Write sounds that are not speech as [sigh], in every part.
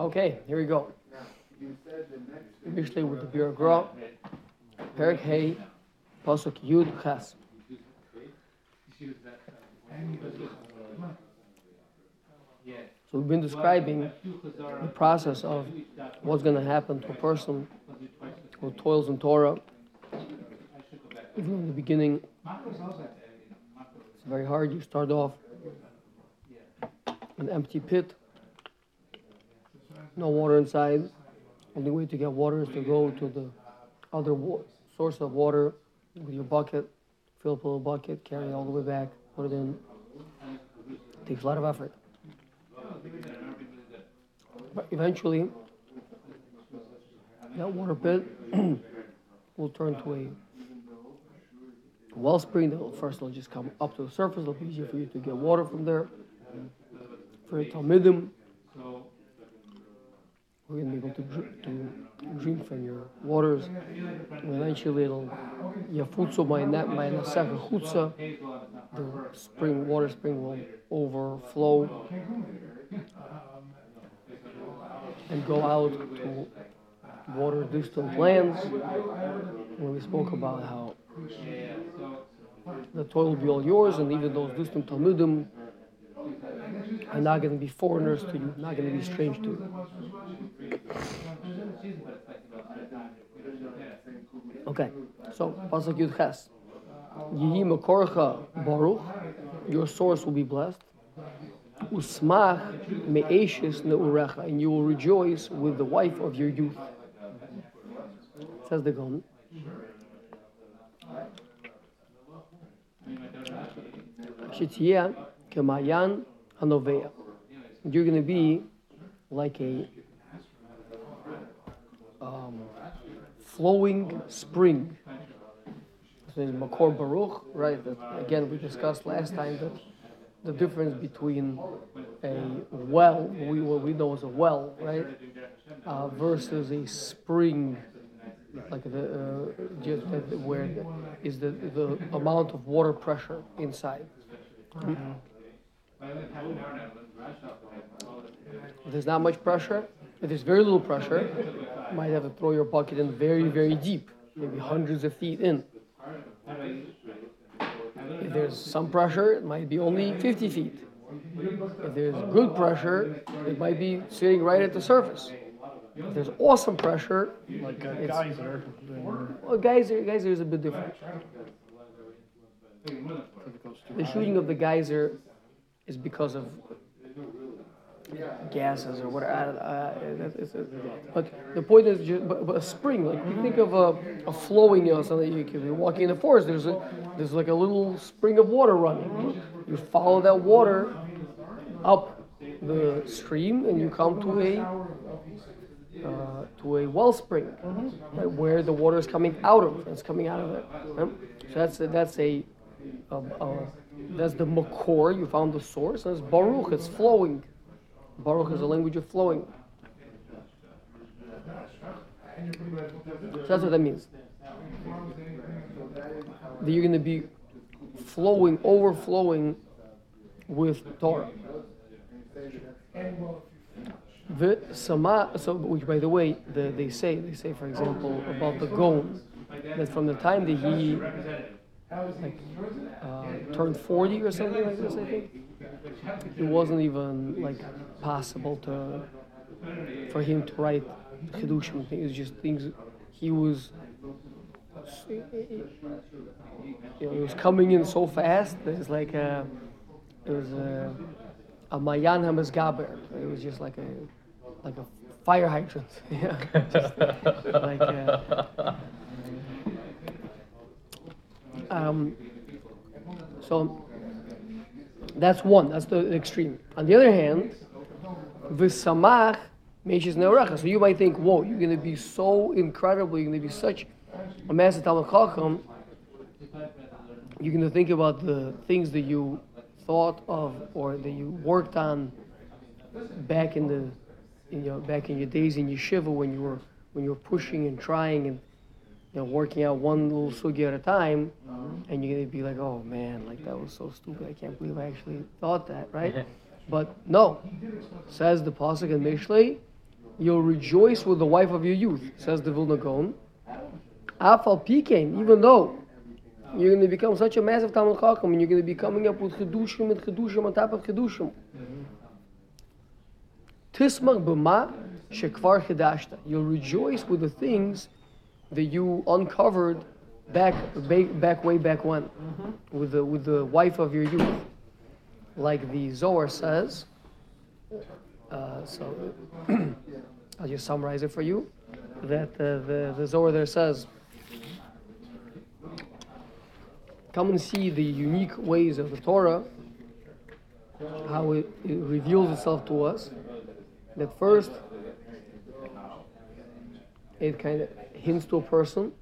Okay, here we go. Mishlei with the Biur Gra, Perek Hey, Pasuk Yud Ches. So we've been describing the process of what's going to happen to a person who toils in Torah. Even in the beginning, it's very hard. You start off an empty pit, no water inside. Only way to get water is to go to the other wa- source of water with your bucket, fill up a little bucket, carry it all the way back, put it in. It takes a lot of effort. But eventually, that water pit [clears throat] will turn to a wellspring. That will first it'll just come up to the surface. It'll be easier for you to get water from there. For your talmidim, we're gonna be able to, to drink from your waters. And eventually, it'll yafutsu nasach chutza. The spring water spring will overflow and go out to water distant lands. When we spoke about how the toil will be all yours, and even those distant Talmidim are not going to be foreigners to you, not going to be strange to you. Okay, so Pasuk Yud Ches. Yihi Makorcha Baruch, your source will be blessed. Usmach me'eshes ne'urecha, and you will rejoice with the wife of your youth. Says the Gaon. Shitiyah kemayan hanovea. You're going to be like a um, flowing spring. In Makor Baruch, right? That, again, we discussed last time that the difference between a well, we, what we know as a well, right, uh, versus a spring, like the uh, just where the, is the the amount of water pressure inside. If there's not much pressure, if there's very little pressure, you might have to throw your bucket in very, very deep, maybe hundreds of feet in. If there's some pressure, it might be only 50 feet. If there's good pressure, it might be sitting right at the surface. If there's awesome pressure, Like a It's- geyser. well, geyser, geyser is a bit different. The shooting of the geyser is because of gases or whatever. Uh, it's- but the point is, ju- but, but a spring, like you think of a, a flowing, you know, something you you're walking in the forest. There's a there's like a little spring of water running. You follow that water up the stream, and you come to a uh, to a wellspring, right, where the water is coming out of. It's coming out of it. right? So that's a, that's a, a, a that's the makor. You found the source. And it's baruch. It's flowing. Baruch is a language of flowing. So that's what that means. That you're going to be flowing, overflowing with Torah. The sama, so which by the way, the, they say they say for example about the Gaon, that from the time that he like uh, turned forty or something like this, I think it wasn't even like possible to for him to write chidushim. It was just things he was. It was coming in so fast. It was like a, it was a, a Mayan Hamasgaber. It was just like a, like a fire hydrant. yeah, [laughs] just like. Um, so that's one. That's the extreme. On the other hand, v'samach meishes neorecha. So you might think, whoa, you're going to be so incredible. You're going to be such a massive Talmud Chacham. You're going to think about the things that you thought of or that you worked on back in the, in your back in your days in yeshiva when you were when you were pushing and trying and you know working out one little sugi at a time, uh-huh. and you're gonna be like, oh man, like that was so stupid. I can't believe I actually thought that, right? but no, says the pasuk in Mishlei, You'll rejoice with the wife of your youth, says the Vilna Gaon. Afal Pikein, even though you're going to become such a massive Talmud Chacham and you're going to be coming up with Chedushim and Chedushim on top of Chedushim. Mm-hmm. Tismach b'ma shekvar chedashta. You'll rejoice with the things that you uncovered back, back, back way back when, mm-hmm. with the with the wife of your youth, like the Zohar says. Uh, so [clears throat] I'll just summarize it for you. That uh, the the Zohar there says. Come and see the unique ways of the Torah, how it, it reveals itself to us. That first, it kind of hints to a person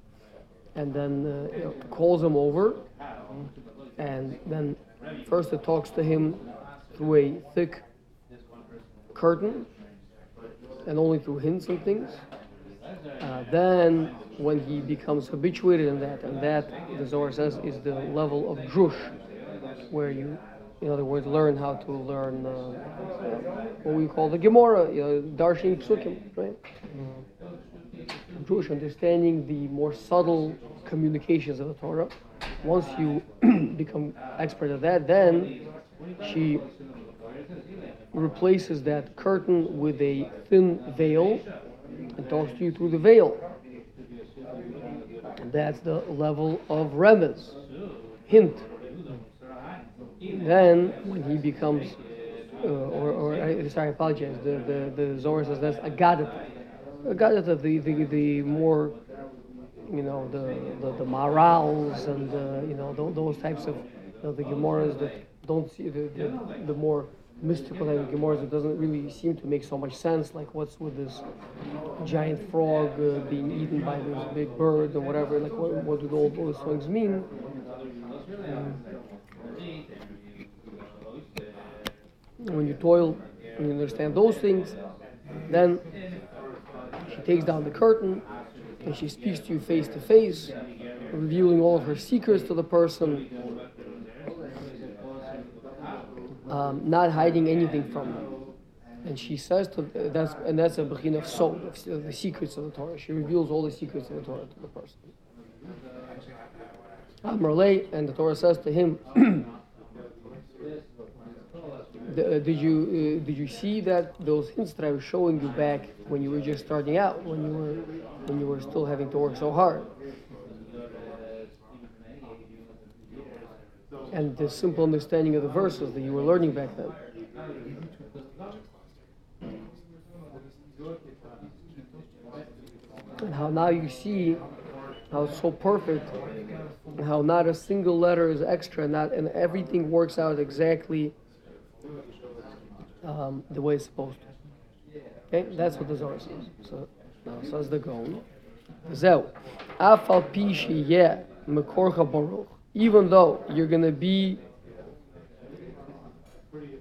and then uh, you know, calls him over and then first it talks to him through a thick curtain and only through hints and things. Uh, then when he becomes habituated in that and that the Zohar says is the level of drush where you in other words learn how to learn uh, what we call the Gemara you know, Darshan right drush understanding the more subtle communications of the Torah. Once you [clears throat] become expert at that, then she replaces that curtain with a thin veil and talks to you through the veil. That's the level of remez, hint. Then, when he becomes, uh, or, or sorry, I apologize, the, the, the Zohar says that's agadat the, the, the more, you know, the, the, the morals and, uh, you know, those types of, you know, the Gemaras that don't see, the, the, the more mystical type of Gemaras that doesn't really seem to make so much sense, like what's with this giant frog uh, being eaten by this big bird or whatever, like what, what do all those things mean? Um, when you toil and you understand those things, then she takes down the curtain and she speaks to you face to face, revealing all of her secrets to the person, um, not hiding anything from them. And she says to that's and that's a begin of sod, the secrets of the Torah. She reveals all the secrets of the Torah to the person. Amrle, and the Torah says to him. [clears throat] Uh, did you uh, did you see that those hints that I was showing you back when you were just starting out, when you were when you were still having to work so hard? And the simple understanding of the verses that you were learning back then. And how now you see how it's so perfect, how not a single letter is extra, not and everything works out exactly um, the way it's supposed to. Okay, that's what the Zohar says. So now says the Gaon. Zeu, afal pishi yeah mekorcha baruch. Even though you're gonna be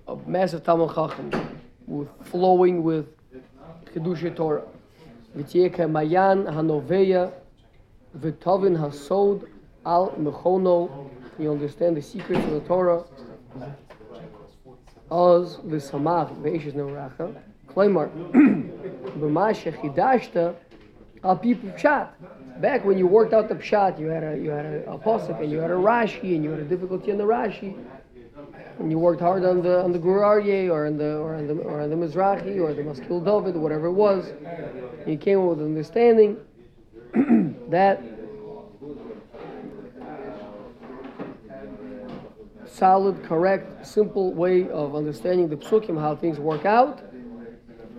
a massive Talmud Chacham with flowing with Kedusha Torah, v'tieka mayan hanoveya v'tovin hasod al mechono. You understand the secrets of the Torah. Oz v'samach ve'ishes neuracha. Klaimar [clears throat] b'ma shechidashta al pi pshat. Back when you worked out the pshat, you had a you had a, a pasuk and you had a Rashi and you had a difficulty in the Rashi, and you worked hard on the on the Gur Aryeh or on the or on the or on the Mizrahi or the Maskil David, whatever it was. You came up with understanding [clears throat] that solid, correct, simple way of understanding the psukim, how things work out.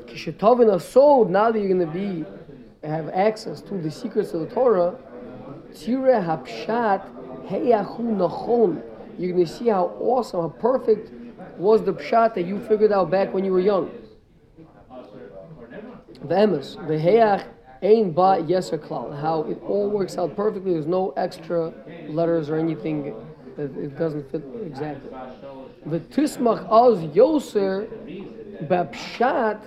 Kishetovin asod, now that you're going to be have access to the secrets of the Torah, tire hapshat heyahu nachon. You're going to see how awesome, how perfect was the pshat that you figured out back when you were young. The emes, the heyach ein ba yeser klal. How it all works out perfectly. There's no extra letters or anything it, it doesn't fit exactly. The tismach az yoser bapshat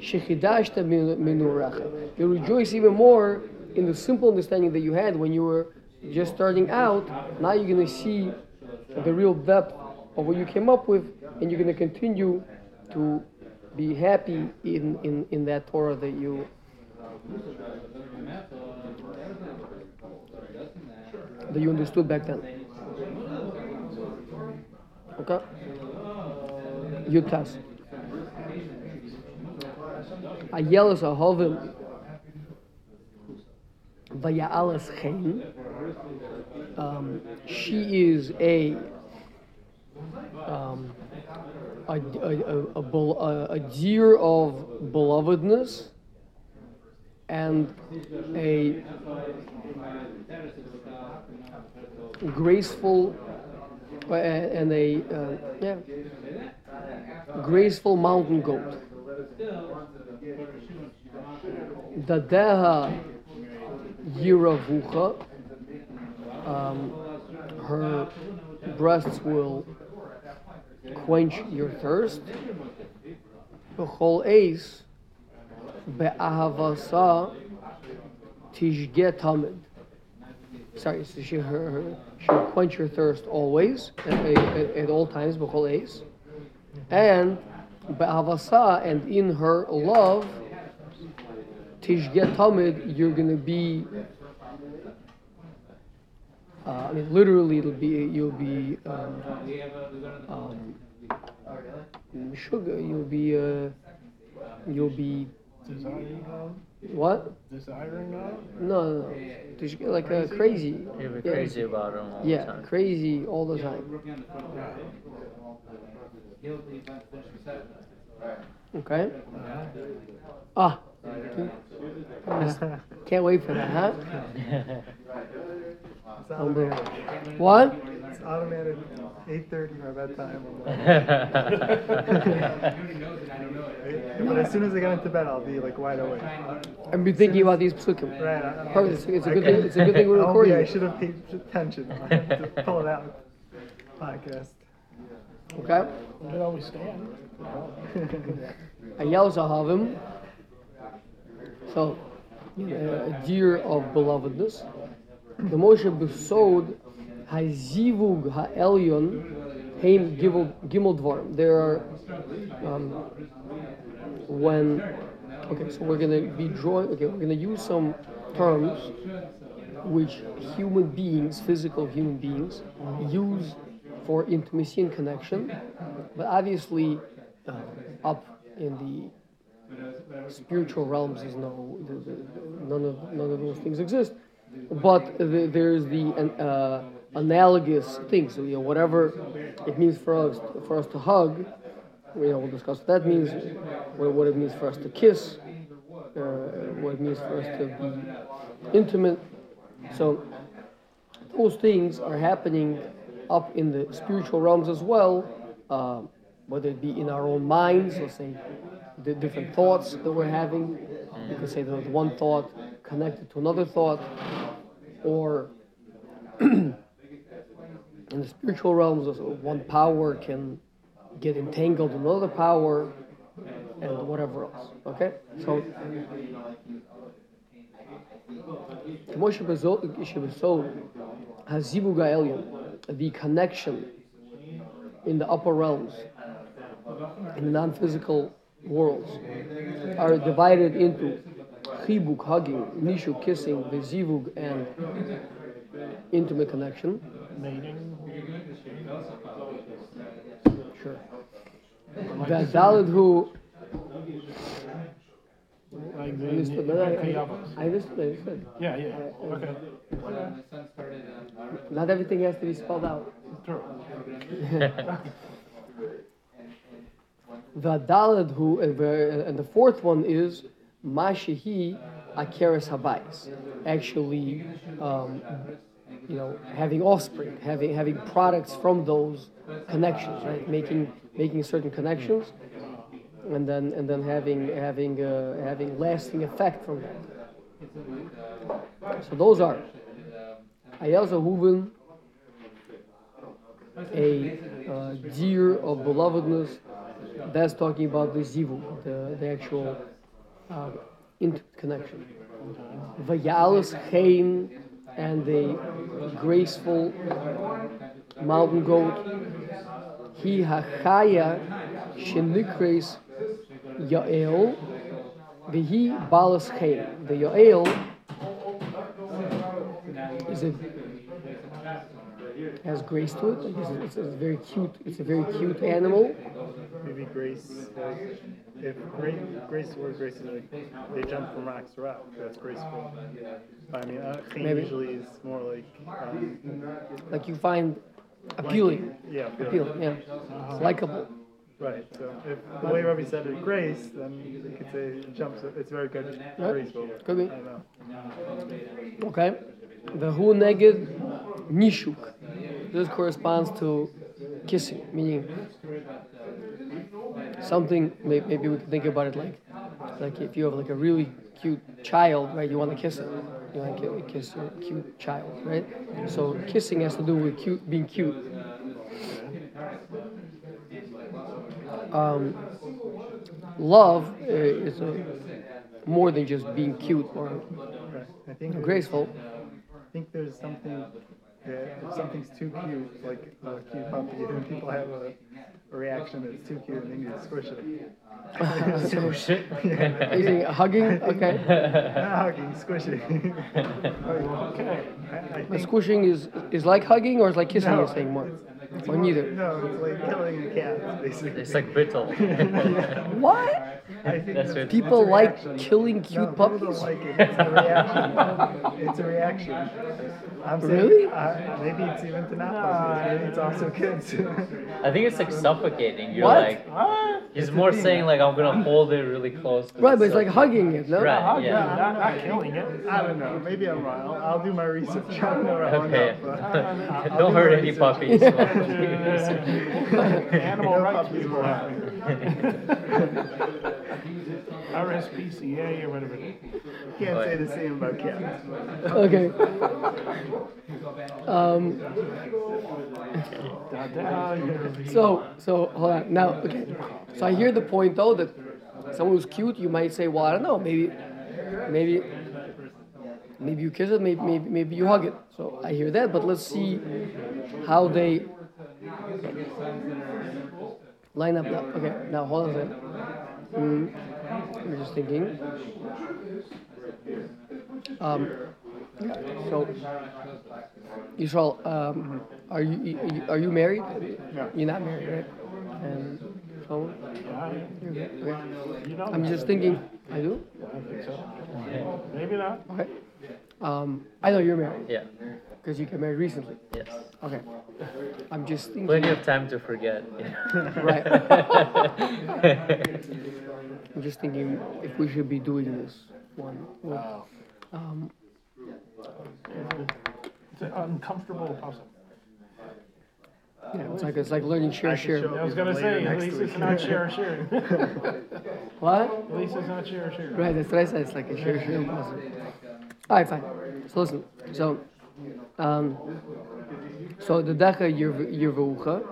shechidashta minuracha. You rejoice even more in the simple understanding that you had when you were just starting out. Now you're going to see the real depth of what you came up with, and you're going to continue to be happy in, in, in that Torah that you that you understood back then. Okay? Yutas. Ayelas ahovim vaya'alas chen. Um, she is a um, a, a, a, a, deer of belovedness and a graceful and a uh, yeah graceful mountain goat. Dadeha yiravucha. Um, her breasts will quench your thirst. B'chol eis be'ahavasa tishge tamid. Sorry, so she, her, her, she'll quench your thirst always, at, at, at all times, b'chol eis. And be'ahavasa, and in her love, tishge tamid, you're going to be uh, I mean, literally, it'll be you'll be um, um, sugar. You'll be uh, you'll be Desiring God? what? Desiring God? No, no, no. Just like crazy. You'll be Yeah. crazy about him all Yeah, the time. crazy all the time. Okay. Ah. [laughs] Can't wait for that, huh? It's automatic. What? It's automatic. 8:30 my bedtime. but as soon as I get into bed, I'll be like wide awake. I've been thinking about these psukim. Right. I, I, Perfect. It's, it's a I good thing. It's a good thing we're [laughs] oh, I'll recording. be- I it. should have paid attention. [laughs] I have to pull it out. Podcast. Okay. Where always stand. Ayel Zahavim. So, uh, a deer of belovedness. The Moshe Besod Hazivug Ha'elyon Gimel Gimel Dvarim. There are um, when okay, so we're gonna be drawing. Okay, we're gonna use some terms which human beings, physical human beings, use for intimacy and connection, but obviously uh, up in the spiritual realms is no none of none of those things exist but the, there's the uh, analogous things. So you know whatever it means for us for us to hug you know we'll discuss what that means what, what it means for us to kiss uh, what it means for us to be intimate. So those things are happening up in the spiritual realms as well uh, whether it be in our own minds or say the different thoughts that we're having. You could say that one thought connected to another thought, or [clears throat] in the spiritual realms, one power can get entangled in another power and whatever else. Okay? So, the connection in the upper realms in the non-physical worlds are divided into chibuk, hugging, nishu, kissing, vezivug, and intimate connection. Sure. Vadalid who. I understood, I, understood. Yeah, yeah. Uh, uh, okay. Not everything has to be spelled out. True. [laughs] Vadalid who, and the- fourth one is Mashihi Akeres Habayis. Actually, um, you know, having offspring, having having products from those connections, right? Making making certain connections, and then and then having having uh, having lasting effect from that. So those are Ayel Zahuven, a uh, deer of belovedness. That's talking about the zivu, the, the actual uh, interconnection. Vayalis Chain and the graceful mountain goat. He hachaya shenikres Yael, Vihi Balas Chen. The Yael is it has grace to it. Like it's, it's, it's very cute. It's a very cute animal. Maybe Grace, like, if Grace, Grace or Grace is like, they jump from rocks to rock, that's graceful. I mean, uh, Maybe. usually is more like, um, Like you find appealing, yeah, feel- appealing, yeah, likable. right. So if the way Rabbi said it, Grace, then you could say it jumps. It's very good, Right. graceful. Could be. I don't know. Okay. The hu neged nishuk. This corresponds to kissing, meaning something. Maybe we can think about it like, like if you have like a really cute child, right? You want to kiss it. You want to kiss your cute child, right? So kissing has to do with cute, being cute. Um, love uh, is a, more than just being cute or. I think graceful. I think there's something if something's too cute, like a cute puppy, then people have a, a reaction that's too cute and then you squish it. [laughs] So shit. Are you saying hugging? Okay. [laughs] Not hugging, squishing. [laughs] okay. I, I But think, squishing is is like hugging or is like kissing? No, You're saying more, it's- it's or more- neither. No, it's like killing a cat, basically. It's like brittle. What? I think That's what- People it's a like reaction. killing No, cute people puppies? don't like it. It's a reaction. it's a reaction. [laughs] I'm saying, Really? uh, maybe it's even to not puppies. Maybe it's also kids. I think it's like suffocating. You're What? like, what? he's more saying like I'm gonna hold it really close. to Right, but it's myself. like hugging it, no? Right. Yeah, Yeah. not, not killing it. I don't know. Maybe I'm wrong. I'll, I'll do my research. I [laughs] [laughs] don't know where I'm Okay. at, but I'll- I'll Don't do hurt any research. puppies. Animal No rights puppies people will have happen. RSPCA or whatever. Can't say the same about cats. Okay. Um, Da, da, you're- so so hold on now. Okay. So I hear the point though that someone who's cute, you might say, well, I don't know, maybe, maybe, maybe you kiss it, maybe maybe maybe you hug it. So I hear that, but let's see how they line up now. Okay. Now hold on a second. Mm, I'm just thinking. Um, yeah, so, Yisrael, um, are you, you are you married? No. You're not married, right? And so, Yeah, you're good. Okay. I'm just thinking. I do. I think so. Maybe not. Okay. Um, I know you're married Yeah. because you got married recently. Yes. Okay. I'm just thinking. Plenty of time to forget. [laughs] Right. I'm just thinking if we should be doing this one. With, um, It's an uncomfortable process. yeah, it's like it's like learning share I share. I was gonna say, at least it's not share share. [laughs] What? At least it's not share share. Right, that's what I said. It's like a share share puzzle. All right, fine. So listen. So, um, so the dacha yirvucha,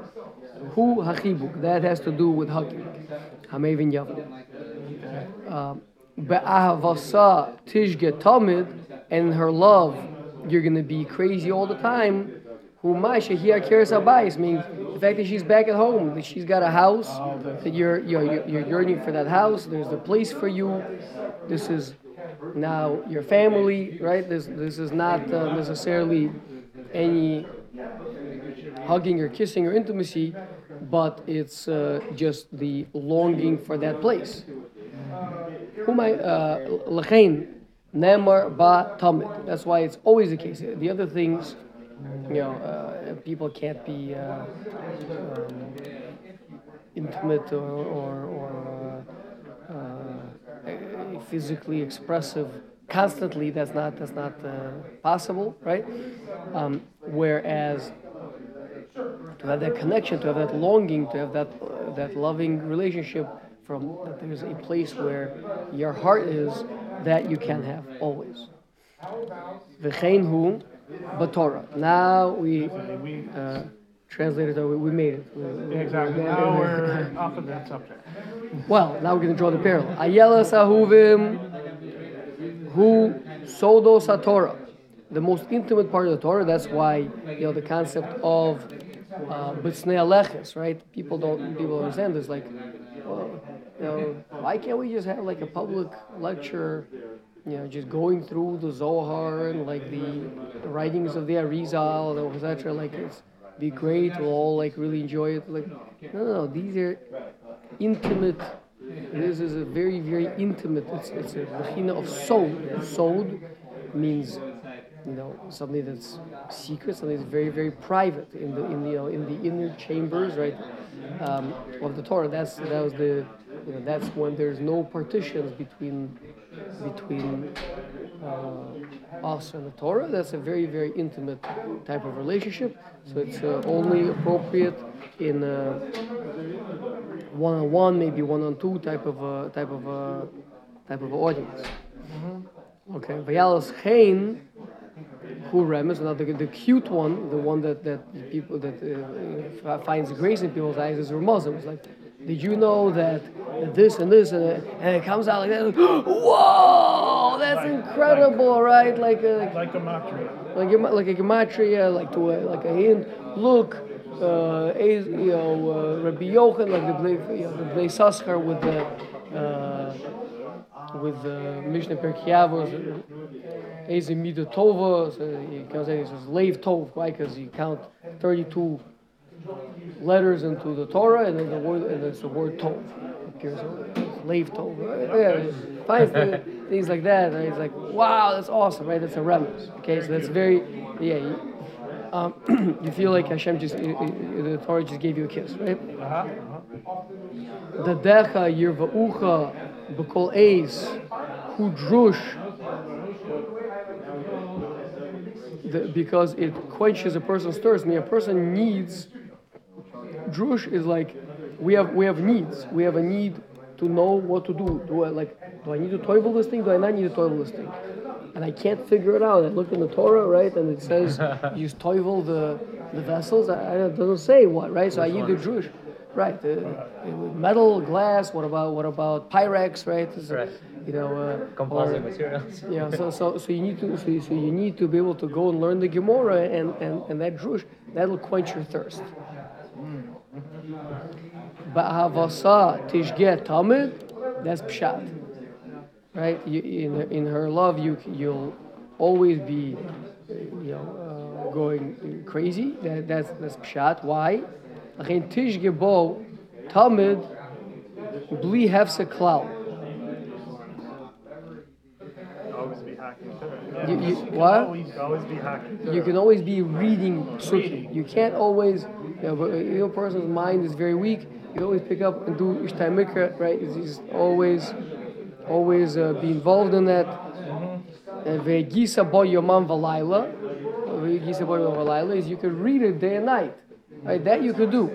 hu hachibuk. That has to do with hugging. Hamevin yavam. Um, Be'ahavasa tishge tamid, and her love, you're gonna be crazy all the time. Who masha hiya keres habayis means the fact that she's back at home, that she's got a house, that you're you're you're yearning for that house. There's a place for you. This is now your family, right? This this is not uh, necessarily any hugging or kissing or intimacy, but it's uh, just the longing for that place. Nemar ba. That's why it's always the case. The other things, you know, uh, people can't be uh, um, intimate or or, or uh, uh, physically expressive constantly. That's not that's not uh, possible, right? Um, whereas to have that connection, to have that longing, to have that uh, that loving relationship from that there's a place where your heart is that you can have always. V'chein hu b'Torah. Now we We, uh, translated. uh, We, we made it. We- exactly. Now we're off of that subject. well, now we're going to draw the parallel. Ayela sahuvim hu sodo satorah. The most intimate part of the Torah. That's why you know the concept of uh, b'tznei aleches, right? People don't people don't understand this. Like, well, You know, why can't we just have like a public lecture, you know, just going through the Zohar and like the writings of the Arizal and etc. Like it's be great. We'll all like really enjoy it. Like no, no, no. These are intimate. This is a very, very intimate. It's it's a machina of sod. Sod means you know something that's secret, something that's very, very private in the in the you know, in the inner chambers, right, um, of the Torah. That's that was the you know that's when there's no partitions between between uh, us and the Torah. That's a very, very intimate type of relationship. So it's uh, only appropriate in uh, one-on-one, maybe one-on-two type of uh, type of uh, type of audience. Okay, Vayalas Chain, who remes, now the, the cute one, the one that, that people that uh, finds grace in people's eyes is Muslims. Like, did you know that this and this and, uh, and it comes out like that? Whoa, that's incredible, right? Like, uh, Like a matria. like a, like a gematria, like to a, like a hint. Look, uh, you know, uh, Rabbi Yochanan, like the Blei, you know, the Blei Saskar with the uh, with the Mishnah Pirkei Avos, Eze Mida Tova. So he comes in, he says Leiv Tov, why? Because you count 32 letters into the Torah, and then the word, and it's the word Tov. Leiv Tov. Yeah, finds [laughs] things like that. And he's like, wow, that's awesome, right? That's a remnant. Okay, so that's very, yeah. You, um, [clears throat] you feel like Hashem just, i- i- the Torah just gave you a kiss, right? Dadecha yirva'ucha b'kol eis hu drush the, because it quenches a person's thirst. I mean, a person needs drush is like we have we have needs. We have a need to know what to do. Do I like do I need to toivel this thing? Do I not need to toivel this thing? And I can't figure it out. I look in the Torah, right, and it says [laughs] use toivel the the vessels. I, I, it doesn't say what, right? So I need the drush. Right, uh, metal, glass. What about what about Pyrex, right? It's, Right. You know, uh, Composite or- materials. yeah, so, so, so you need to so you, so you need to be able to go and learn the Gemara and, and, and that drush that'll quench your thirst. Ba'avasa tishget tamid, that's pshat, right? You, in in her love, you you'll always be, you know, uh, going crazy. That that's that's pshat. Why? Lachen tishge bo tamid bli hefse klal. Always be hacking through it. You, you, what? Always, always be hacking You can always be reading psukim. You can't always, you know, but, you know, a person's mind is very weak. You always pick up and do ishtai mikra, right? Just always, always uh, be involved in that. Ve'gisa bo yomam v'layla, ve'gisa bo yomam v'layla is you could read it day and night, right? That you could do.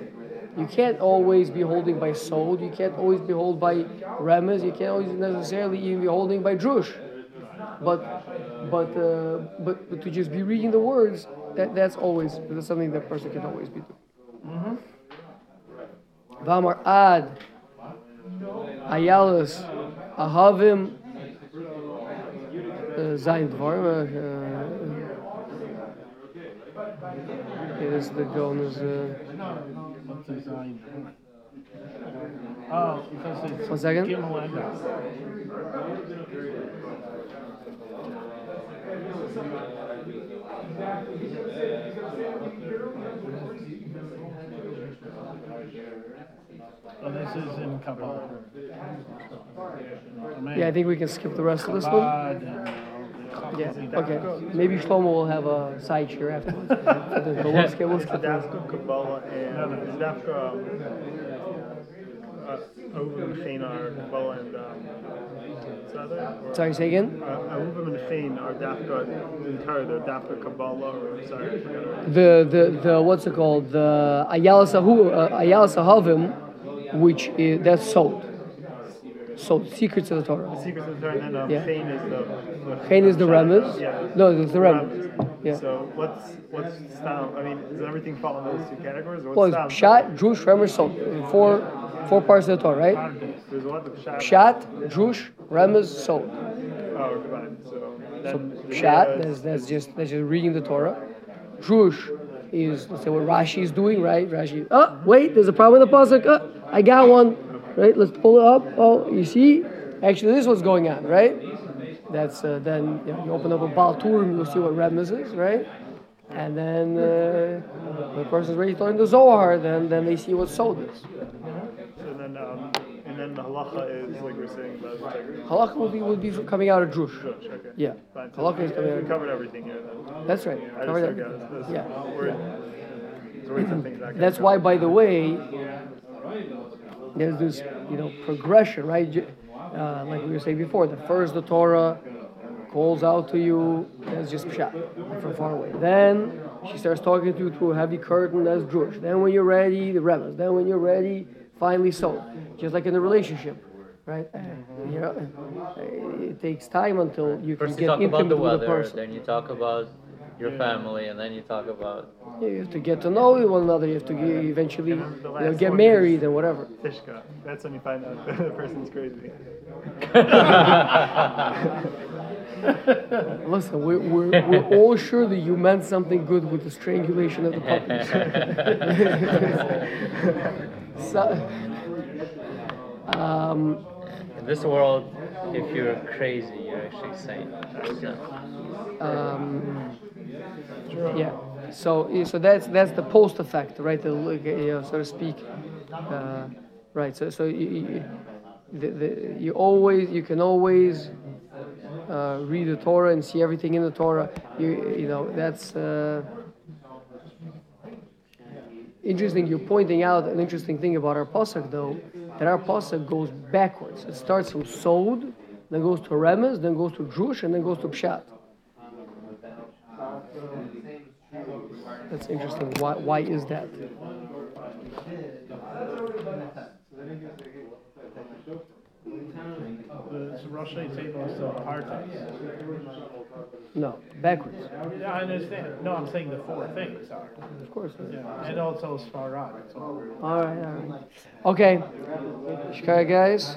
You can't always be holding by sod. You can't always be holding by remes. You can't always necessarily even be holding by drush but but uh, but but to just be reading the words that that's always that's something that person can always be doing. Vamar ad ayalas ahavim uh, zayin dvarim. uh, It is the is uh? Oh, because it's. One second. Dalet. Oh, this is in Kabbalah. yeah. I think we can skip the rest of this one. Chabad and, Yeah. Okay. Maybe Shlomo will have a side chair afterwards. [laughs] But we'll skip, we'll skip this. Dafka Kabbalah and Dafka um, uh, Ovim Chinar Kabbalah and um, what's the other? Sorry, say again. Uh, Ovim and Chain are Dafka entire. They're Dafka Kabbalah or sorry, I forgot. the the the what's it called the ayala sahu uh, ayala sahavim, which is that's sod. So secrets of the Torah. Secrets of the Torah, and then um, Yeah. Chain is the. the is the remez. Yeah. No, it's the remez. Yeah. So what's what's style? I mean, does everything fall in those two categories? Or Well, it's pshat, drush, remez, sod. Four four parts of the Torah, right? There's what the pshat. Pshat, drush, remez, sod. Oh, divine. So So then the pshat, that's that's just that's just reading the Torah. Drush is let's say what Rashi is doing, right? Rashi. Oh, wait, there's a problem with the pasuk. Oh, I got one. right? Let's pull it up. Oh, you see? Actually, this is what's going on, right? That's uh, then you, know, you open up a Baal Turim, you'll see what Remez is, right? And then uh, the person's ready to learn the Zohar, then then they see what Sod is. And then, um, and then the halacha is like we're saying about integrity. Halakha would be would be coming out of Drush. Okay. Yeah, Fine. So halakha is coming out we of covered everything here then. That's right. I Covered everything. Yeah. We're, there's always some things I That's why, by the way, there's this, you know, progression, right? Uh, like we were saying before, the first the Torah calls out to you, that's just pshat, from far away. Then she starts talking to you through a heavy curtain, that's drush. Then when you're ready, the rebels. Then when you're ready, finally so. Just like in a relationship, right? You know, it takes time until you can you get talk about intimate the with a weather, person. then you talk about your family, and then you talk about. Yeah, You have to get to know one another. You have to get, eventually, And you the know, last get one married and whatever. Tishka. That's when you find out [laughs] the person's crazy. [laughs] Listen, we're, we're, we're all sure that you meant something good with the strangulation of the puppies. [laughs] so, um, In this world, if you're crazy, you're actually sane. So, um, yeah. So, so that's that's the post effect, right? The, so to speak. Uh, right. So, so you, you, the, the, you always you can always uh, read the Torah and see everything in the Torah. You you know that's. Uh, Interesting, you're pointing out an interesting thing about our pasuk, though, that our pasuk goes backwards. It starts from Sod, then goes to Remez, then goes to Drush, and then goes to Pshat. That's interesting. Why, why is that? The Rosh table is the. No, backwards. Yeah, I understand. No, I'm saying the four things are. Of course. Yeah, and also Sfarad. All right, all right. Okay. Shkaya, guys.